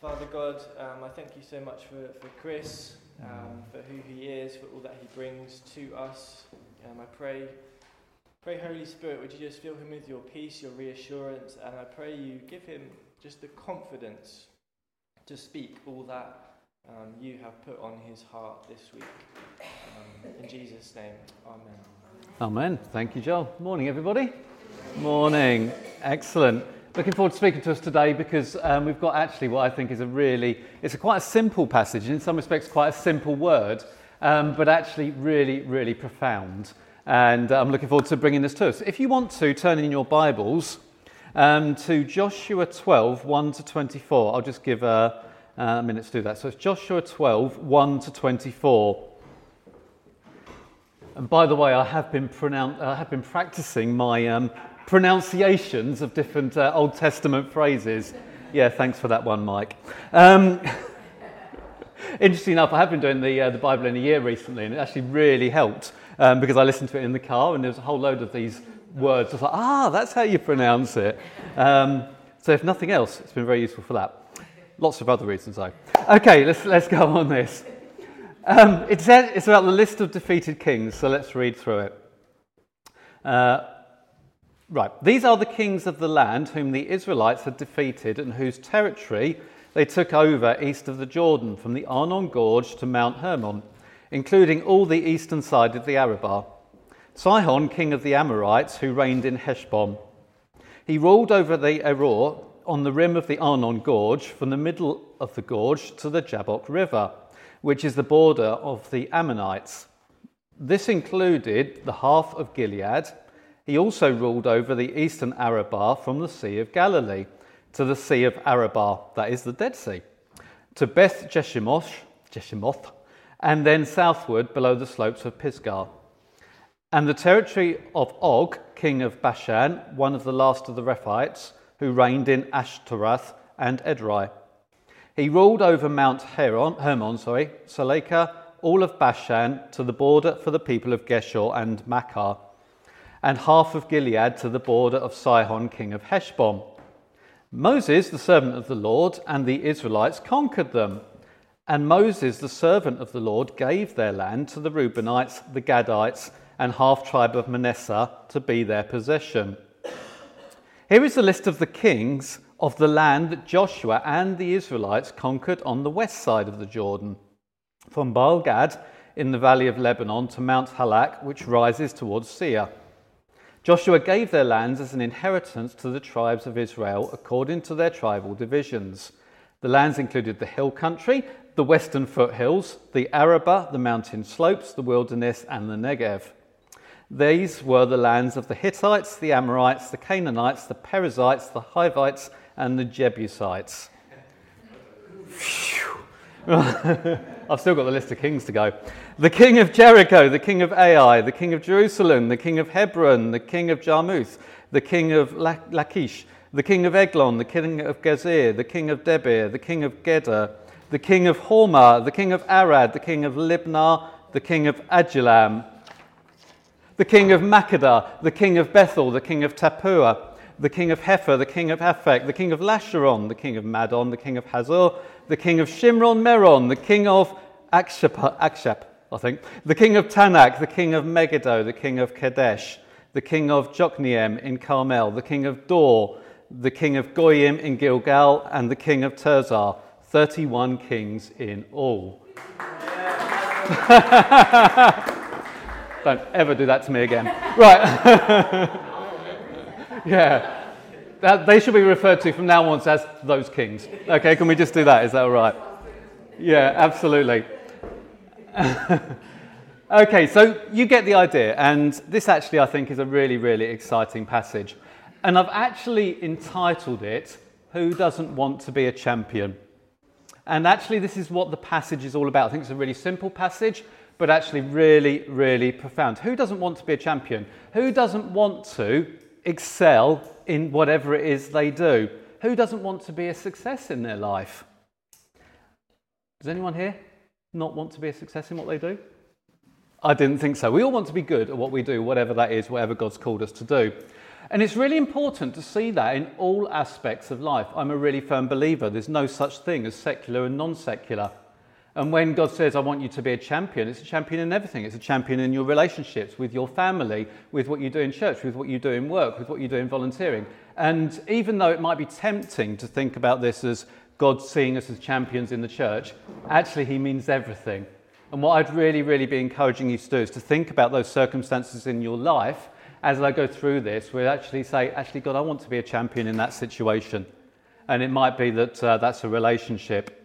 Father God, um, I thank you so much for, for Chris, um, for who he is, for all that he brings to us. Um, I pray, pray, Holy Spirit, would you just fill him with your peace, your reassurance, and I pray you give him just the confidence to speak all that um, you have put on his heart this week. Um, in Jesus' name, Amen. Amen. Thank you, Joel. Morning, everybody. Morning. Excellent. Looking forward to speaking to us today because um, we've got actually what I think is a really, it's a quite a simple passage, in some respects quite a simple word, um, but actually really, really profound. And I'm looking forward to bringing this to us. If you want to, turn in your Bibles um, to Joshua 12, 1 to 24. I'll just give a, a minute to do that. So it's Joshua 12, 1 to 24. And by the way, I have been, pronoun- I have been practicing my um, pronunciations of different uh, Old Testament phrases. Yeah, thanks for that one, Mike. Um, interesting enough, I have been doing the, uh, the Bible in a year recently, and it actually really helped um, because I listened to it in the car, and there was a whole load of these words. I was like, ah, that's how you pronounce it. Um, so, if nothing else, it's been very useful for that. Lots of other reasons, though. Okay, let's, let's go on this. Um, it's, it's about the list of defeated kings, so let's read through it. Uh, Right, these are the kings of the land whom the Israelites had defeated and whose territory they took over east of the Jordan, from the Arnon Gorge to Mount Hermon, including all the eastern side of the Arabah. Sihon, king of the Amorites, who reigned in Heshbon. He ruled over the Aroer on the rim of the Arnon Gorge, from the middle of the gorge to the Jabbok River, which is the border of the Ammonites. This included the half of Gilead he also ruled over the eastern Arabah from the Sea of Galilee to the Sea of Arabah, that is the Dead Sea, to Beth Jeshimoth, Jeshimoth and then southward below the slopes of Pisgah. And the territory of Og, king of Bashan, one of the last of the Rephaites, who reigned in Ashtaroth and Edrei. He ruled over Mount Heron, Hermon, sorry, Salekah, all of Bashan, to the border for the people of Geshur and Maachah and half of Gilead to the border of Sihon, king of Heshbon. Moses, the servant of the Lord, and the Israelites conquered them. And Moses, the servant of the Lord, gave their land to the Reubenites, the Gadites, and half tribe of Manasseh to be their possession. Here is a list of the kings of the land that Joshua and the Israelites conquered on the west side of the Jordan, from Baal Gad in the valley of Lebanon to Mount Halak, which rises towards Seir. Joshua gave their lands as an inheritance to the tribes of Israel according to their tribal divisions. The lands included the hill country, the western foothills, the Arabah, the mountain slopes, the wilderness, and the Negev. These were the lands of the Hittites, the Amorites, the Canaanites, the Perizzites, the Hivites, and the Jebusites. I've still got the list of kings to go. The king of Jericho, the king of Ai, the king of Jerusalem, the king of Hebron, the king of Jarmuth, the king of Lachish, the king of Eglon, the king of Gezer, the king of Debir, the king of Geder, the king of Hormah, the king of Arad, the king of Libnah, the king of Adullam, the king of Makkedah, the king of Bethel, the king of Tappuah, the king of Hepher, the king of Aphek, the king of Lasharon, the king of Madon, the king of Hazor, the king of Shimron Meron, the king of Akshaph, Akshaph, I think, the king of Taanach, the king of Megiddo, the king of Kadesh, the king of Jokneam in Carmel, the king of Dor, the king of Goyim in Gilgal, and the king of Tirzah. 31 kings in all. Don't ever do that to me again. Right. yeah. That, they should be referred to from now on as those kings. Okay, can we just do that? Is that all right? Yeah, absolutely. okay, so you get the idea, and this actually, I think, is a really, really exciting passage. And I've actually entitled it, Who Doesn't Want to Be a Champion? And actually, this is what the passage is all about. I think it's a really simple passage, but actually, really, really profound. Who doesn't want to be a champion? Who doesn't want to excel in whatever it is they do. Who doesn't want to be a success in their life? Does anyone here not want to be a success in what they do? I didn't think so. We all want to be good at what we do, whatever that is, whatever God's called us to do. And it's really important to see that in all aspects of life. I'm a really firm believer there's no such thing as secular and non secular. And when God says, I want you to be a champion, it's a champion in everything. It's a champion in your relationships, with your family, with what you do in church, with what you do in work, with what you do in volunteering. And even though it might be tempting to think about this as God seeing us as champions in the church, actually, He means everything. And what I'd really, really be encouraging you to do is to think about those circumstances in your life as I go through this. We actually say, actually, God, I want to be a champion in that situation. And it might be that uh, that's a relationship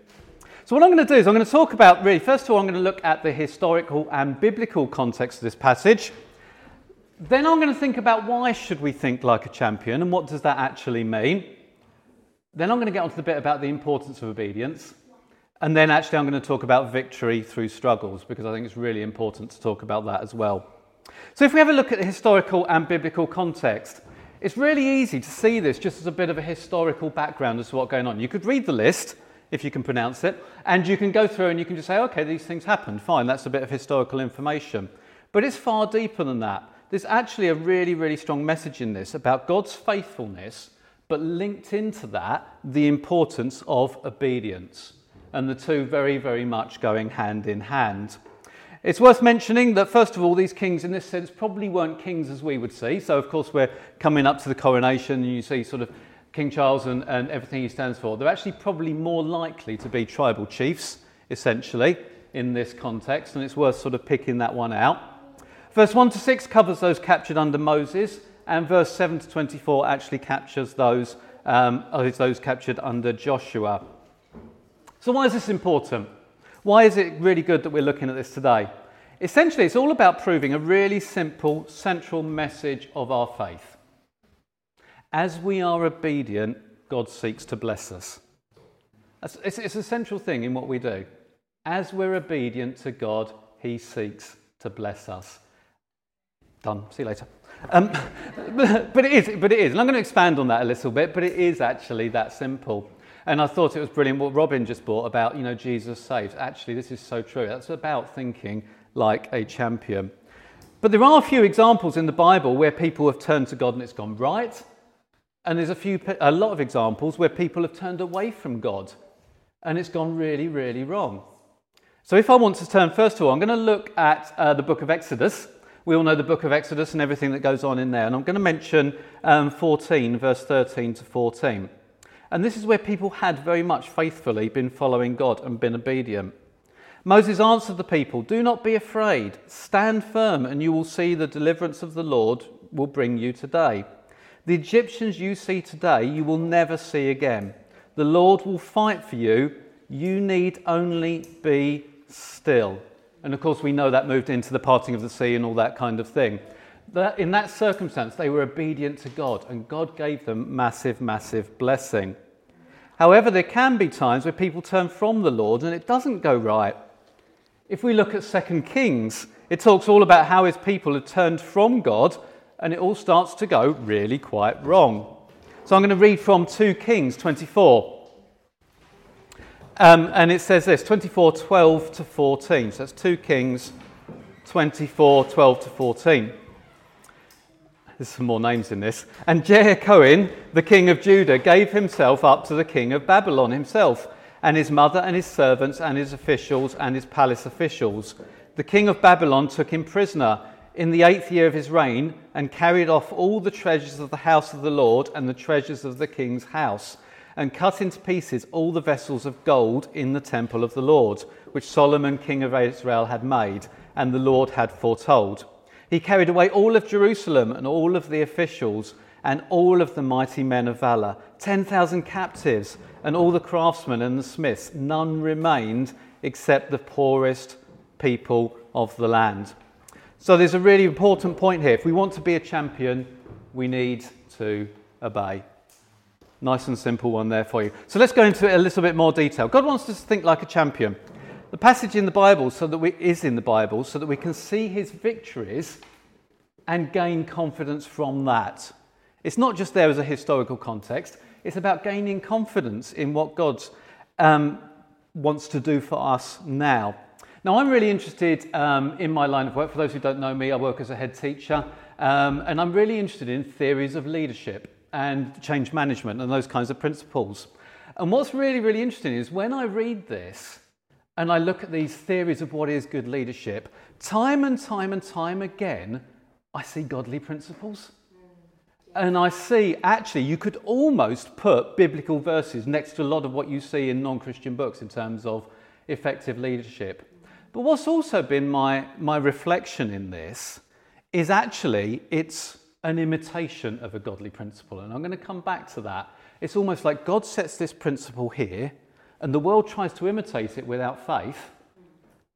so, what I'm going to do is I'm going to talk about really, first of all, I'm going to look at the historical and biblical context of this passage. Then I'm going to think about why should we think like a champion and what does that actually mean. Then I'm going to get onto the bit about the importance of obedience. And then actually I'm going to talk about victory through struggles because I think it's really important to talk about that as well. So if we have a look at the historical and biblical context, it's really easy to see this just as a bit of a historical background as to what's going on. You could read the list if you can pronounce it. And you can go through and you can just say, okay, these things happened. Fine, that's a bit of historical information. But it's far deeper than that. There's actually a really, really strong message in this about God's faithfulness, but linked into that, the importance of obedience. And the two very, very much going hand in hand. It's worth mentioning that, first of all, these kings, in this sense, probably weren't kings as we would see. So, of course, we're coming up to the coronation, and you see sort of King Charles and, and everything he stands for, they're actually probably more likely to be tribal chiefs, essentially, in this context, and it's worth sort of picking that one out. Verse 1 to 6 covers those captured under Moses, and verse 7 to 24 actually captures those, um, those captured under Joshua. So, why is this important? Why is it really good that we're looking at this today? Essentially, it's all about proving a really simple central message of our faith. As we are obedient, God seeks to bless us. It's, it's a central thing in what we do. As we're obedient to God, He seeks to bless us. Done. See you later. Um, but, it is, but it is, and I'm going to expand on that a little bit, but it is actually that simple. And I thought it was brilliant what Robin just brought about, you know, Jesus saves. Actually, this is so true. That's about thinking like a champion. But there are a few examples in the Bible where people have turned to God and it's gone right, and there's a, few, a lot of examples where people have turned away from God and it's gone really, really wrong. So, if I want to turn, first of all, I'm going to look at uh, the book of Exodus. We all know the book of Exodus and everything that goes on in there. And I'm going to mention um, 14, verse 13 to 14. And this is where people had very much faithfully been following God and been obedient. Moses answered the people Do not be afraid, stand firm, and you will see the deliverance of the Lord will bring you today. The Egyptians you see today, you will never see again. The Lord will fight for you. You need only be still. And of course, we know that moved into the parting of the sea and all that kind of thing. That, in that circumstance, they were obedient to God, and God gave them massive, massive blessing. However, there can be times where people turn from the Lord and it doesn't go right. If we look at 2 Kings, it talks all about how his people had turned from God and it all starts to go really quite wrong. So I'm going to read from 2 Kings 24. Um, and it says this 24, 12 to 14. So that's 2 Kings 24, 12 to 14. There's some more names in this. And Jehoiakim, the king of Judah, gave himself up to the king of Babylon himself, and his mother and his servants and his officials and his palace officials. The king of Babylon took him prisoner in the eighth year of his reign and carried off all the treasures of the house of the Lord and the treasures of the king's house, and cut into pieces all the vessels of gold in the temple of the Lord, which Solomon, king of Israel, had made, and the Lord had foretold. He carried away all of Jerusalem and all of the officials and all of the mighty men of valor, 10,000 captives, and all the craftsmen and the smiths. None remained except the poorest people of the land. So there's a really important point here. If we want to be a champion, we need to obey. Nice and simple one there for you. So let's go into it a little bit more detail. God wants us to think like a champion. The passage in the Bible so that we, is in the Bible so that we can see his victories and gain confidence from that. It's not just there as a historical context, it's about gaining confidence in what God um, wants to do for us now. Now, I'm really interested um, in my line of work. For those who don't know me, I work as a head teacher. Um, and I'm really interested in theories of leadership and change management and those kinds of principles. And what's really, really interesting is when I read this and I look at these theories of what is good leadership, time and time and time again, I see godly principles. And I see actually you could almost put biblical verses next to a lot of what you see in non Christian books in terms of effective leadership. But what's also been my, my reflection in this is actually it's an imitation of a godly principle. And I'm going to come back to that. It's almost like God sets this principle here, and the world tries to imitate it without faith.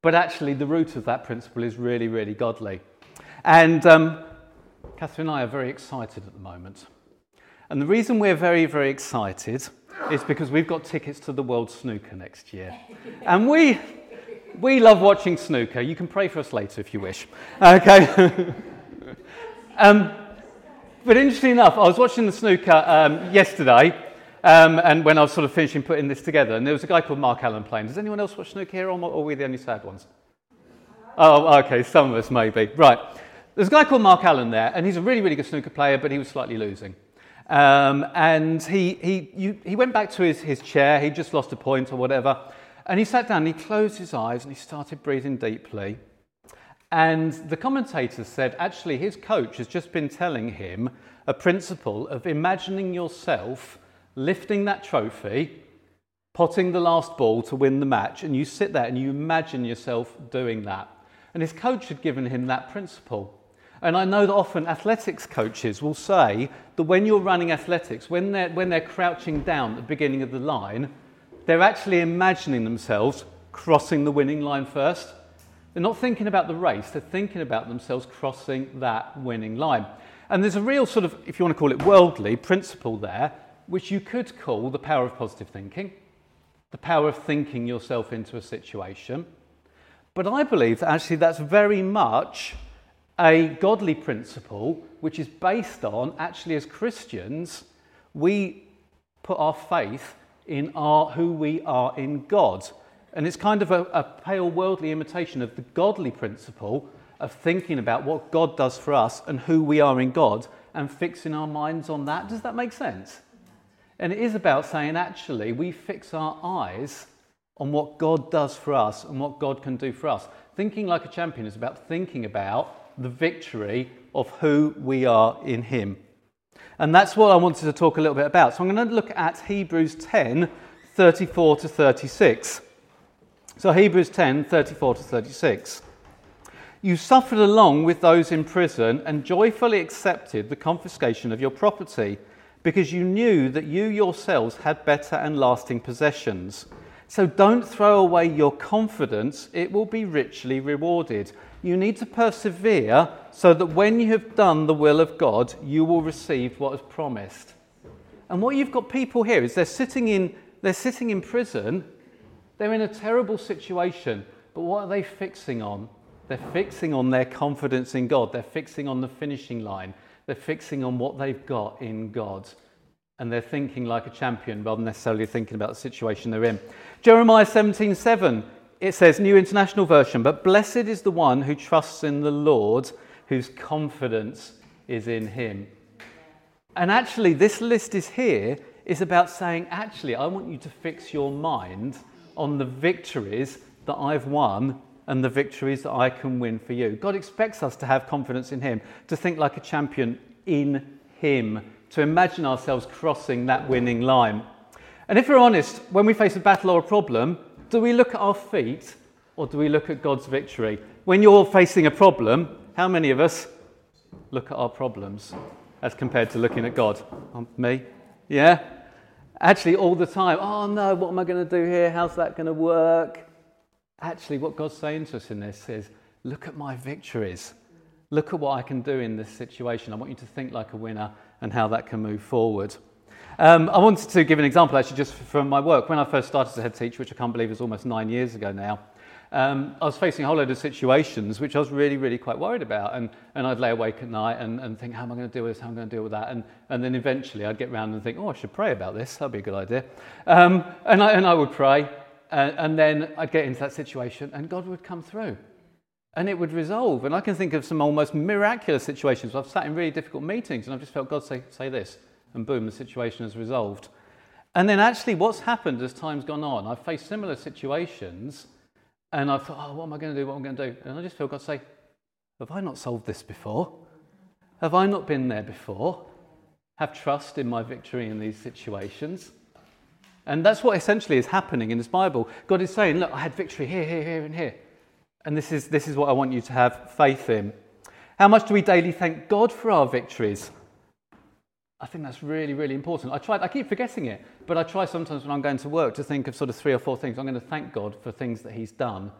But actually, the root of that principle is really, really godly. And um, Catherine and I are very excited at the moment. And the reason we're very, very excited is because we've got tickets to the World Snooker next year. And we, we love watching snooker. You can pray for us later if you wish. Okay. um, but interesting enough, I was watching the snooker um, yesterday, um, and when I was sort of finishing putting this together, and there was a guy called Mark Allen playing. Does anyone else watch snooker here, or are we the only sad ones? Oh, okay, some of us maybe. Right. There's a guy called Mark Allen there, and he's a really, really good snooker player, but he was slightly losing. Um, and he, he, you, he went back to his, his chair, he just lost a point or whatever, and he sat down, he closed his eyes, and he started breathing deeply. And the commentators said actually his coach has just been telling him a principle of imagining yourself lifting that trophy, potting the last ball to win the match, and you sit there and you imagine yourself doing that. And his coach had given him that principle. And I know that often athletics coaches will say that when you're running athletics, when they're, when they're crouching down at the beginning of the line, they're actually imagining themselves crossing the winning line first. They're not thinking about the race, they're thinking about themselves crossing that winning line. And there's a real sort of, if you want to call it worldly, principle there, which you could call the power of positive thinking, the power of thinking yourself into a situation. But I believe that actually that's very much a godly principle which is based on actually as Christians, we put our faith in our, who we are in God. And it's kind of a, a pale worldly imitation of the godly principle of thinking about what God does for us and who we are in God and fixing our minds on that. Does that make sense? And it is about saying, actually, we fix our eyes on what God does for us and what God can do for us. Thinking like a champion is about thinking about the victory of who we are in Him. And that's what I wanted to talk a little bit about. So I'm going to look at Hebrews 10 34 to 36. So, Hebrews 10 34 to 36. You suffered along with those in prison and joyfully accepted the confiscation of your property because you knew that you yourselves had better and lasting possessions. So don't throw away your confidence, it will be richly rewarded. You need to persevere so that when you have done the will of God, you will receive what is promised. And what you've got people here is they're sitting in, they're sitting in prison they're in a terrible situation, but what are they fixing on? They're fixing on their confidence in God. They're fixing on the finishing line. They're fixing on what they've got in God. And they're thinking like a champion rather than necessarily thinking about the situation they're in. Jeremiah 17 7, it says, New International Version, but blessed is the one who trusts in the Lord, whose confidence is in him. And actually, this list is here is about saying, actually, I want you to fix your mind on the victories that I've won and the victories that I can win for you. God expects us to have confidence in Him, to think like a champion in Him, to imagine ourselves crossing that winning line. And if we're honest, when we face a battle or a problem, do we look at our feet or do we look at God's victory? When you're facing a problem, how many of us look at our problems as compared to looking at God? Um, me? Yeah? Actually, all the time, oh no, what am I going to do here? How's that going to work? Actually, what God's saying to us in this is look at my victories. Look at what I can do in this situation. I want you to think like a winner and how that can move forward. Um, I wanted to give an example actually just from my work. When I first started as a head teacher, which I can't believe is almost nine years ago now, um, I was facing a whole load of situations which I was really, really quite worried about. And, and I'd lay awake at night and, and think, how am I going to deal with this? How am I going to deal with that? And, and then eventually I'd get around and think, oh, I should pray about this. That'd be a good idea. Um, and, I, and I would pray. And, and then I'd get into that situation and God would come through. and it would resolve. And I can think of some almost miraculous situations. I've sat in really difficult meetings and I've just felt God say, say this, and boom, the situation is resolved. And then actually, what's happened as time's gone on, I've faced similar situations and I thought, oh, what am I going to do? What am I going to do? And I just feel God say, have I not solved this before? Have I not been there before? Have trust in my victory in these situations. And that's what essentially is happening in this Bible. God is saying, Look, I had victory here, here, here, and here. And this is, this is what I want you to have faith in. How much do we daily thank God for our victories? I think that's really, really important. I try, I keep forgetting it, but I try sometimes when I'm going to work to think of sort of three or four things. I'm going to thank God for things that He's done,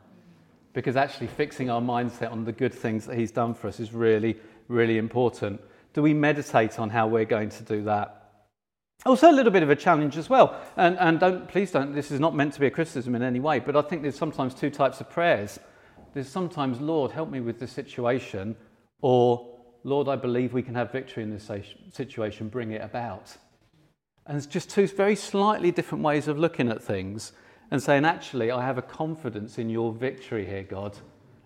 because actually fixing our mindset on the good things that He's done for us is really, really important. Do we meditate on how we're going to do that? Also, a little bit of a challenge as well. And, and don't, please don't, this is not meant to be a criticism in any way, but I think there's sometimes two types of prayers. There's sometimes, Lord, help me with this situation, or Lord, I believe we can have victory in this situation, bring it about. And it's just two very slightly different ways of looking at things and saying, actually, I have a confidence in your victory here, God.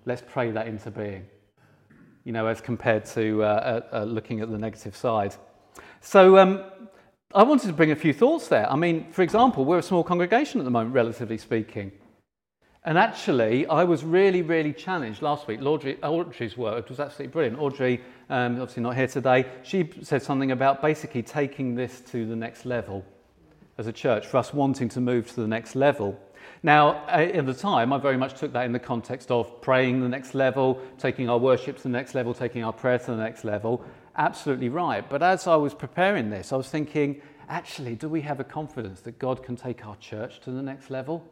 Let's pray that into being. You know, as compared to uh, uh, uh, looking at the negative side. So, um, I wanted to bring a few thoughts there. I mean, for example, we're a small congregation at the moment, relatively speaking. And actually, I was really, really challenged last week. Audrey, Audrey's work was absolutely brilliant. Audrey, um, obviously not here today, she said something about basically taking this to the next level as a church, for us wanting to move to the next level. Now, at the time, I very much took that in the context of praying the next level, taking our worship to the next level, taking our prayer to the next level absolutely right. But as I was preparing this, I was thinking, actually, do we have a confidence that God can take our church to the next level?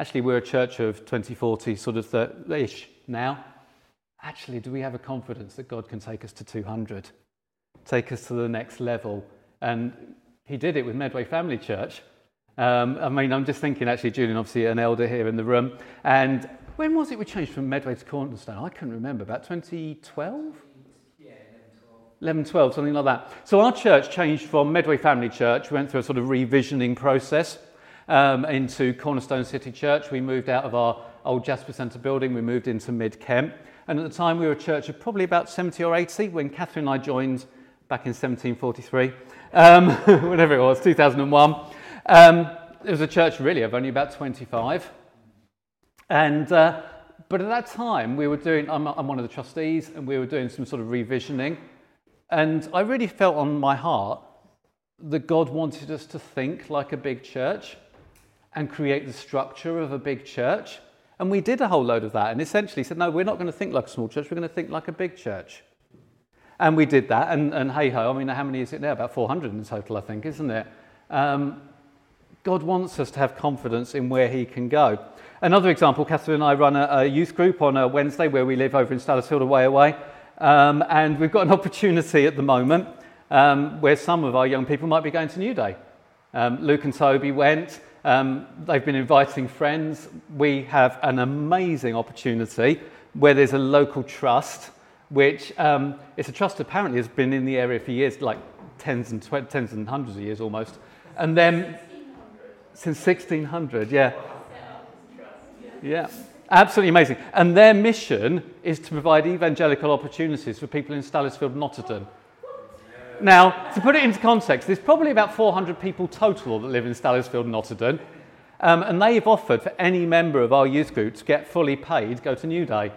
Actually, we're a church of 2040, sort of ish now. Actually, do we have a confidence that God can take us to 200, take us to the next level? And He did it with Medway Family Church. Um, I mean, I'm just thinking, actually, Julian, obviously, an elder here in the room. And when was it we changed from Medway to Cornerstone? I couldn't remember, about 2012? 11, 12, something like that. So our church changed from Medway Family Church, we went through a sort of revisioning process um, into Cornerstone City Church. We moved out of our old Jasper Centre building, we moved into Mid Kent. And at the time, we were a church of probably about 70 or 80 when Catherine and I joined back in 1743, um, whatever it was, 2001. Um, it was a church really of only about 25. And, uh, but at that time, we were doing, I'm, I'm one of the trustees, and we were doing some sort of revisioning. And I really felt on my heart that God wanted us to think like a big church and create the structure of a big church. And we did a whole load of that and essentially said, no, we're not going to think like a small church, we're going to think like a big church. And we did that. And, and hey ho, I mean, how many is it now? About 400 in total, I think, isn't it? Um, God wants us to have confidence in where He can go. Another example, Catherine and I run a, a youth group on a Wednesday where we live over in Stalisfield, away away. Um, and we've got an opportunity at the moment um, where some of our young people might be going to New Day. Um, Luke and Toby went. Um, they've been inviting friends. We have an amazing opportunity where there's a local trust, which um, it's a trust apparently has been in the area for years, like tens and tw- tens and hundreds of years almost. And then since 1600, yeah. Yeah. Absolutely amazing. And their mission is to provide evangelical opportunities for people in Stalisfield, Notterton. Now, to put it into context, there's probably about 400 people total that live in Stalisfield, Notterton. Um, and they've offered for any member of our youth group to get fully paid, go to New Day.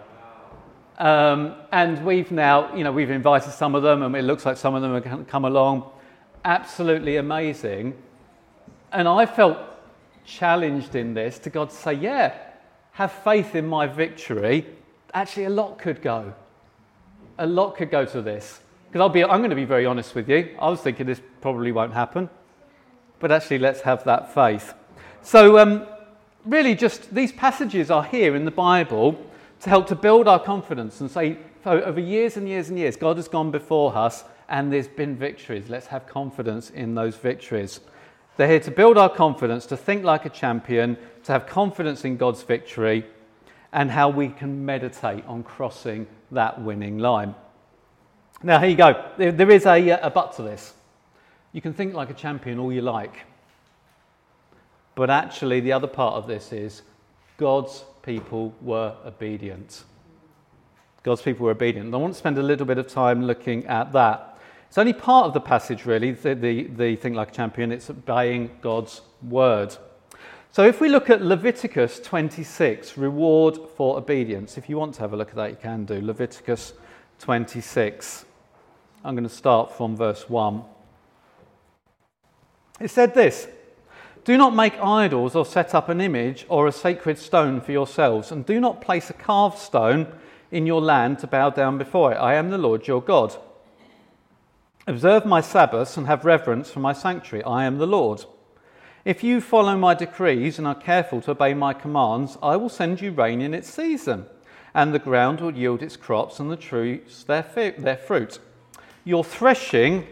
Um, and we've now, you know, we've invited some of them, and it looks like some of them are going to come along. Absolutely amazing. And I felt challenged in this to God to say, yeah, have faith in my victory, actually a lot could go. A lot could go to this. Because I'll be, I'm going to be very honest with you. I was thinking this probably won't happen. But actually, let's have that faith. So, um, really, just these passages are here in the Bible to help to build our confidence and say, over years and years and years, God has gone before us and there's been victories. Let's have confidence in those victories. They're here to build our confidence, to think like a champion, to have confidence in God's victory, and how we can meditate on crossing that winning line. Now, here you go. There, there is a, uh, a but to this. You can think like a champion all you like. But actually, the other part of this is God's people were obedient. God's people were obedient. And I want to spend a little bit of time looking at that. It's only part of the passage, really, the, the, the Think Like a Champion. It's obeying God's word. So if we look at Leviticus 26, reward for obedience, if you want to have a look at that, you can do. Leviticus 26. I'm going to start from verse 1. It said this Do not make idols or set up an image or a sacred stone for yourselves, and do not place a carved stone in your land to bow down before it. I am the Lord your God. Observe my Sabbaths and have reverence for my sanctuary. I am the Lord. If you follow my decrees and are careful to obey my commands, I will send you rain in its season, and the ground will yield its crops and the trees their, their fruit. Your threshing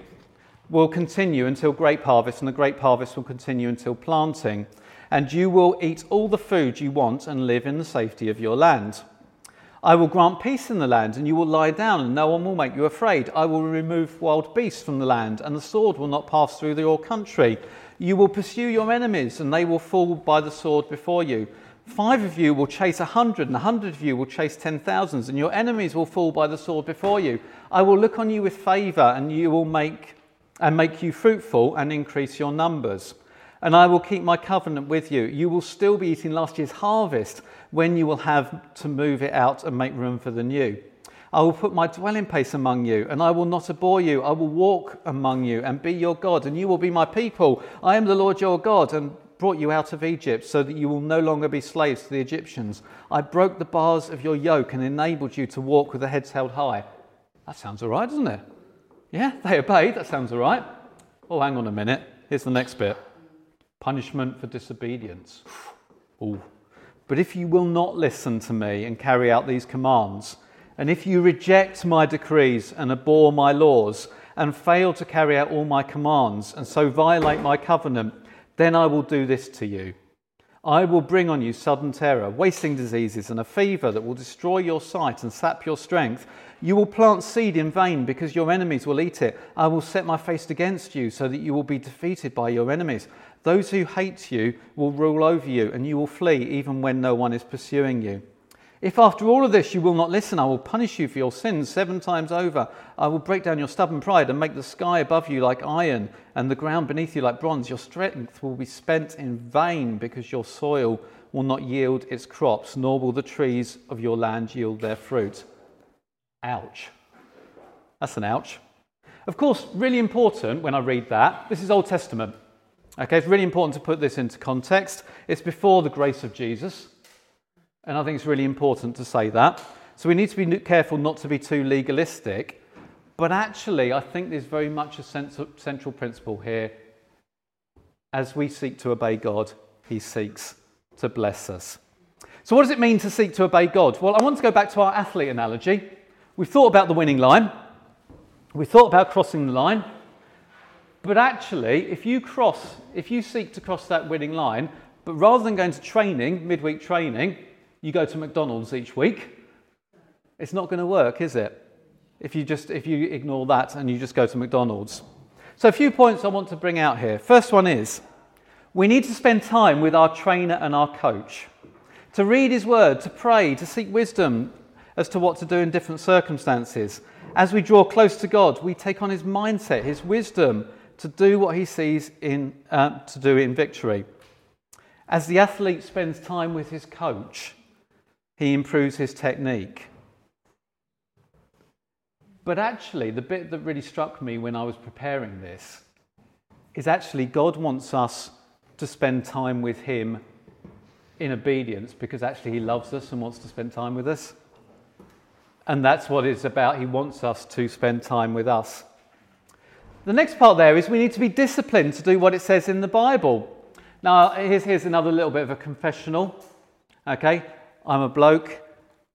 will continue until grape harvest, and the grape harvest will continue until planting. And you will eat all the food you want and live in the safety of your land. I will grant peace in the land, and you will lie down, and no one will make you afraid. I will remove wild beasts from the land, and the sword will not pass through your country. You will pursue your enemies, and they will fall by the sword before you. Five of you will chase a hundred, and a hundred of you will chase ten thousands, and your enemies will fall by the sword before you. I will look on you with favour, and you will make and make you fruitful and increase your numbers. And I will keep my covenant with you. You will still be eating last year's harvest when you will have to move it out and make room for the new. I will put my dwelling place among you, and I will not abhor you. I will walk among you and be your God, and you will be my people. I am the Lord your God, and brought you out of Egypt so that you will no longer be slaves to the Egyptians. I broke the bars of your yoke and enabled you to walk with the heads held high. That sounds all right, doesn't it? Yeah, they obeyed. That sounds all right. Oh, hang on a minute. Here's the next bit punishment for disobedience. Ooh. But if you will not listen to me and carry out these commands, and if you reject my decrees and abhor my laws, and fail to carry out all my commands, and so violate my covenant, then I will do this to you. I will bring on you sudden terror, wasting diseases, and a fever that will destroy your sight and sap your strength. You will plant seed in vain because your enemies will eat it. I will set my face against you so that you will be defeated by your enemies. Those who hate you will rule over you, and you will flee even when no one is pursuing you. If after all of this you will not listen, I will punish you for your sins seven times over. I will break down your stubborn pride and make the sky above you like iron and the ground beneath you like bronze. Your strength will be spent in vain because your soil will not yield its crops, nor will the trees of your land yield their fruit. Ouch. That's an ouch. Of course, really important when I read that, this is Old Testament. Okay, it's really important to put this into context. It's before the grace of Jesus. And I think it's really important to say that. So we need to be careful not to be too legalistic. But actually, I think there's very much a central principle here. As we seek to obey God, He seeks to bless us. So, what does it mean to seek to obey God? Well, I want to go back to our athlete analogy. We've thought about the winning line, we thought about crossing the line. But actually, if you cross, if you seek to cross that winning line, but rather than going to training, midweek training, you go to McDonald's each week, it's not going to work, is it? If you just if you ignore that and you just go to McDonald's. So a few points I want to bring out here. First one is we need to spend time with our trainer and our coach. To read his word, to pray, to seek wisdom as to what to do in different circumstances. As we draw close to God, we take on his mindset, his wisdom to do what he sees in, uh, to do in victory. As the athlete spends time with his coach, he improves his technique. But actually, the bit that really struck me when I was preparing this is actually God wants us to spend time with Him in obedience because actually He loves us and wants to spend time with us. And that's what it's about. He wants us to spend time with us. The next part there is we need to be disciplined to do what it says in the Bible. Now, here's, here's another little bit of a confessional. Okay, I'm a bloke,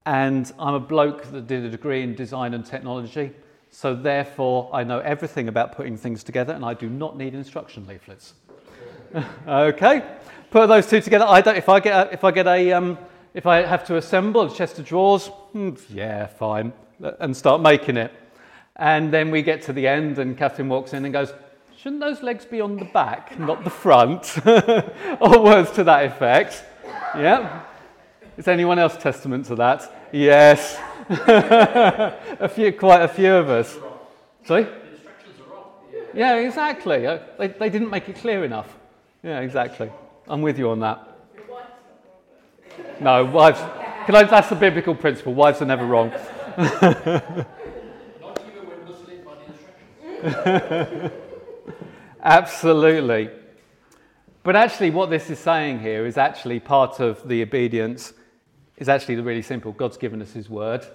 and I'm a bloke that did a degree in design and technology. So, therefore, I know everything about putting things together, and I do not need instruction leaflets. okay, put those two together. I don't, if I get a, if I get a um, if I have to assemble a chest of drawers, hmm, yeah, fine, and start making it. And then we get to the end, and Catherine walks in and goes, Shouldn't those legs be on the back, not the front? or words to that effect. Yeah. Is anyone else testament to that? Yes. a few, quite a few of us. Sorry? Yeah, exactly. Uh, they, they didn't make it clear enough. Yeah, exactly. I'm with you on that. No, wives. Can I, that's the biblical principle. Wives are never wrong. Absolutely. But actually, what this is saying here is actually part of the obedience, is actually really simple. God's given us His word,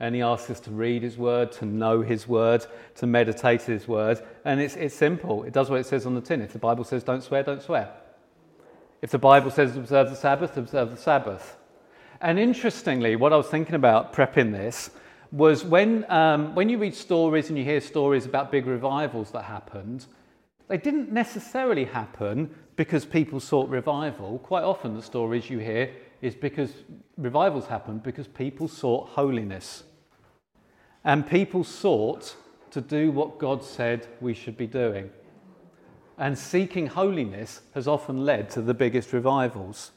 and He asks us to read His word, to know His word, to meditate His word. And it's, it's simple. It does what it says on the tin. If the Bible says don't swear, don't swear. If the Bible says observe the Sabbath, observe the Sabbath. And interestingly, what I was thinking about prepping this was when, um, when you read stories and you hear stories about big revivals that happened, they didn't necessarily happen because people sought revival. Quite often, the stories you hear is because revivals happened because people sought holiness. And people sought to do what God said we should be doing. And seeking holiness has often led to the biggest revivals.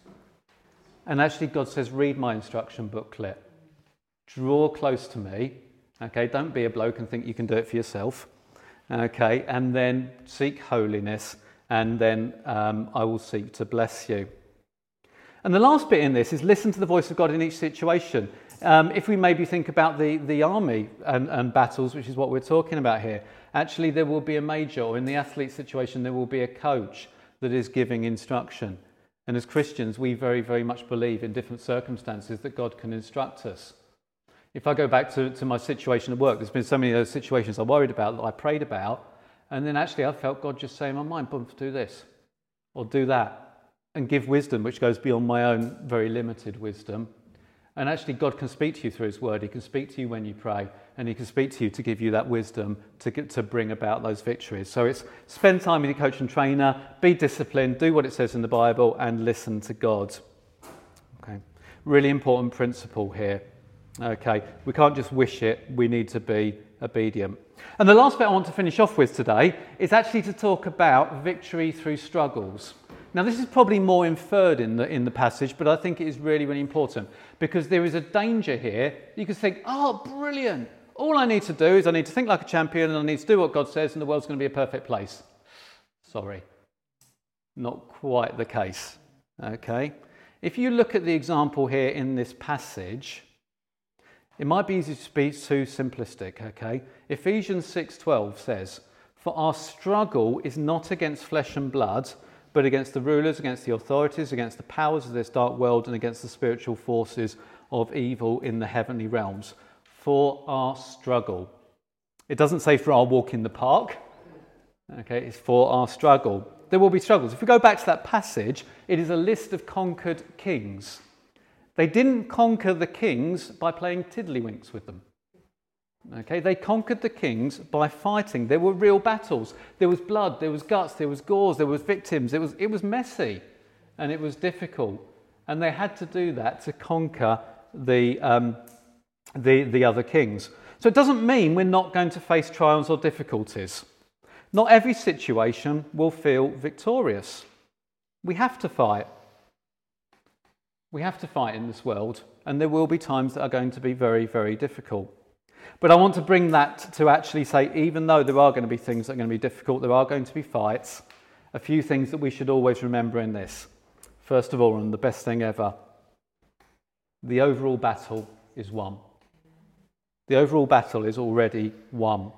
And actually, God says, read my instruction booklet. Draw close to me. Okay, don't be a bloke and think you can do it for yourself. Okay, and then seek holiness, and then um, I will seek to bless you. And the last bit in this is listen to the voice of God in each situation. Um, if we maybe think about the, the army and, and battles, which is what we're talking about here, actually there will be a major, or in the athlete situation, there will be a coach that is giving instruction. And as Christians, we very, very much believe in different circumstances that God can instruct us. If I go back to, to my situation at work, there's been so many of those situations I worried about that I prayed about, and then actually I felt God just say in my mind, boom, do this or do that, and give wisdom which goes beyond my own very limited wisdom. And actually, God can speak to you through His Word. He can speak to you when you pray, and He can speak to you to give you that wisdom to, get, to bring about those victories. So it's spend time with your coach and trainer, be disciplined, do what it says in the Bible, and listen to God. Okay, really important principle here. Okay, we can't just wish it, we need to be obedient. And the last bit I want to finish off with today is actually to talk about victory through struggles. Now, this is probably more inferred in the, in the passage, but I think it is really, really important because there is a danger here. You could think, oh, brilliant. All I need to do is I need to think like a champion and I need to do what God says, and the world's going to be a perfect place. Sorry, not quite the case. Okay? If you look at the example here in this passage, it might be easy to be too simplistic, okay? Ephesians 6:12 says, "For our struggle is not against flesh and blood, but against the rulers, against the authorities, against the powers of this dark world, and against the spiritual forces of evil in the heavenly realms. For our struggle. It doesn't say for our walk in the park, okay, it's for our struggle. There will be struggles. If we go back to that passage, it is a list of conquered kings. They didn't conquer the kings by playing tiddlywinks with them. Okay, they conquered the kings by fighting. There were real battles. There was blood, there was guts, there was gauze, there was victims. It was, it was messy and it was difficult. And they had to do that to conquer the, um, the, the other kings. So it doesn't mean we're not going to face trials or difficulties. Not every situation will feel victorious. We have to fight. We have to fight in this world, and there will be times that are going to be very, very difficult. But I want to bring that to actually say, even though there are going to be things that are going to be difficult, there are going to be fights, a few things that we should always remember in this. First of all, and the best thing ever, the overall battle is won. The overall battle is already won.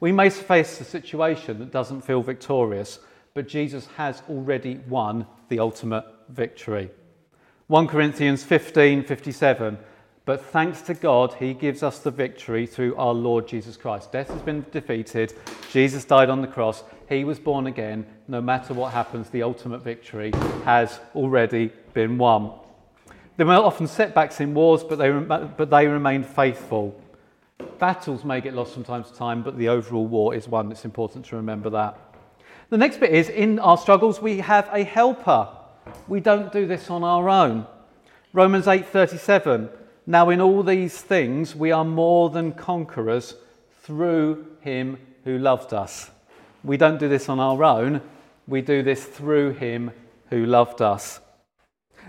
We may face a situation that doesn't feel victorious, but Jesus has already won the ultimate victory. 1 Corinthians 15 57 but thanks to God, He gives us the victory through our Lord Jesus Christ. Death has been defeated. Jesus died on the cross. He was born again. No matter what happens, the ultimate victory has already been won. There were often setbacks in wars, but they, but they remain faithful. Battles may get lost from time to time, but the overall war is won. It's important to remember that. The next bit is in our struggles, we have a helper. We don't do this on our own. Romans 8:37 now, in all these things, we are more than conquerors through him who loved us. We don't do this on our own, we do this through him who loved us.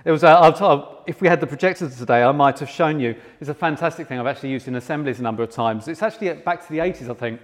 It was, uh, if we had the projector today, I might have shown you. It's a fantastic thing I've actually used in assemblies a number of times. It's actually back to the 80s, I think.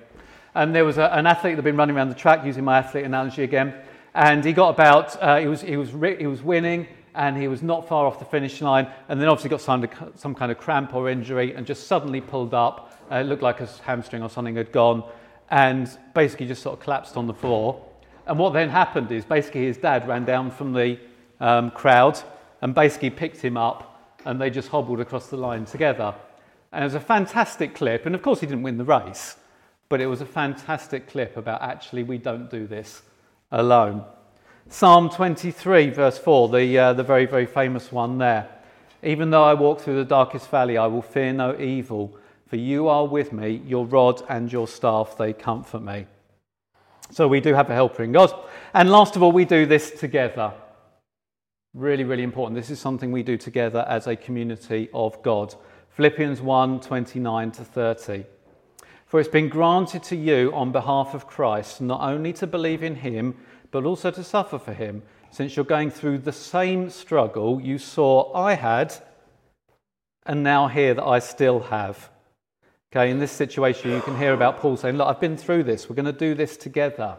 And there was a, an athlete that had been running around the track, using my athlete analogy again. And he got about, uh, he, was, he, was, he was winning, and he was not far off the finish line. And then obviously got some, some kind of cramp or injury and just suddenly pulled up. Uh, it looked like his hamstring or something had gone. And basically just sort of collapsed on the floor. And what then happened is basically his dad ran down from the um, crowd and basically picked him up and they just hobbled across the line together. And it was a fantastic clip. And of course, he didn't win the race, but it was a fantastic clip about actually we don't do this alone. Psalm 23, verse 4, the, uh, the very, very famous one there. Even though I walk through the darkest valley, I will fear no evil, for you are with me, your rod and your staff, they comfort me. So we do have a helper in God. And last of all, we do this together. Really, really important. This is something we do together as a community of God. Philippians 1 29 to 30. For it's been granted to you on behalf of Christ not only to believe in him, but also to suffer for him, since you're going through the same struggle you saw I had and now hear that I still have. Okay, in this situation, you can hear about Paul saying, Look, I've been through this, we're going to do this together.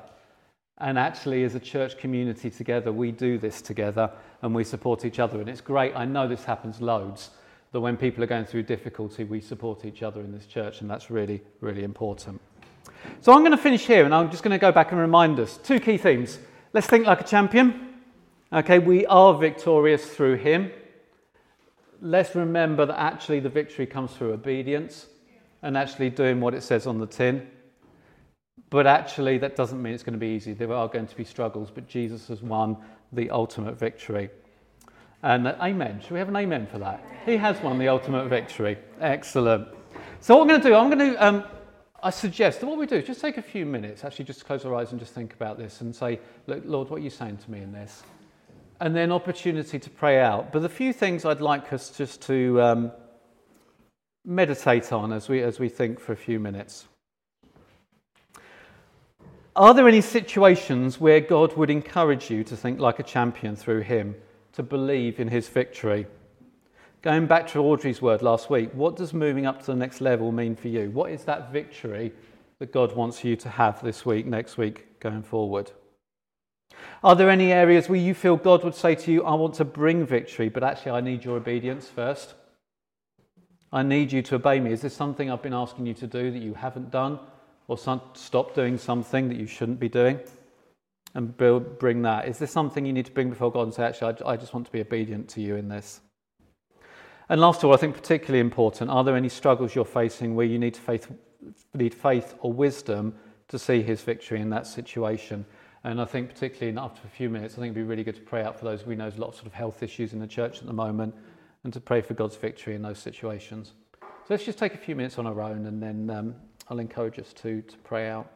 And actually, as a church community together, we do this together and we support each other. And it's great. I know this happens loads, that when people are going through difficulty, we support each other in this church. And that's really, really important. So I'm going to finish here and I'm just going to go back and remind us two key themes. Let's think like a champion. Okay, we are victorious through Him. Let's remember that actually the victory comes through obedience and actually doing what it says on the tin. But actually, that doesn't mean it's going to be easy. There are going to be struggles, but Jesus has won the ultimate victory. And uh, amen. Should we have an amen for that? He has won the ultimate victory. Excellent. So, what I'm going to do, I'm going to, um, I suggest that what we do is just take a few minutes, actually, just close our eyes and just think about this and say, Look, Lord, what are you saying to me in this? And then opportunity to pray out. But the few things I'd like us just to um, meditate on as we, as we think for a few minutes. Are there any situations where God would encourage you to think like a champion through Him, to believe in His victory? Going back to Audrey's word last week, what does moving up to the next level mean for you? What is that victory that God wants you to have this week, next week, going forward? Are there any areas where you feel God would say to you, I want to bring victory, but actually I need your obedience first? I need you to obey me. Is this something I've been asking you to do that you haven't done? or some, stop doing something that you shouldn't be doing and build, bring that. Is this something you need to bring before God and say, actually, I, I just want to be obedient to you in this? And last of all, I think particularly important, are there any struggles you're facing where you need faith, need faith or wisdom to see his victory in that situation? And I think particularly after a few minutes, I think it'd be really good to pray out for those we know there's a lot of sort of health issues in the church at the moment and to pray for God's victory in those situations. So let's just take a few minutes on our own and then um, I'll encourage us to, to pray out.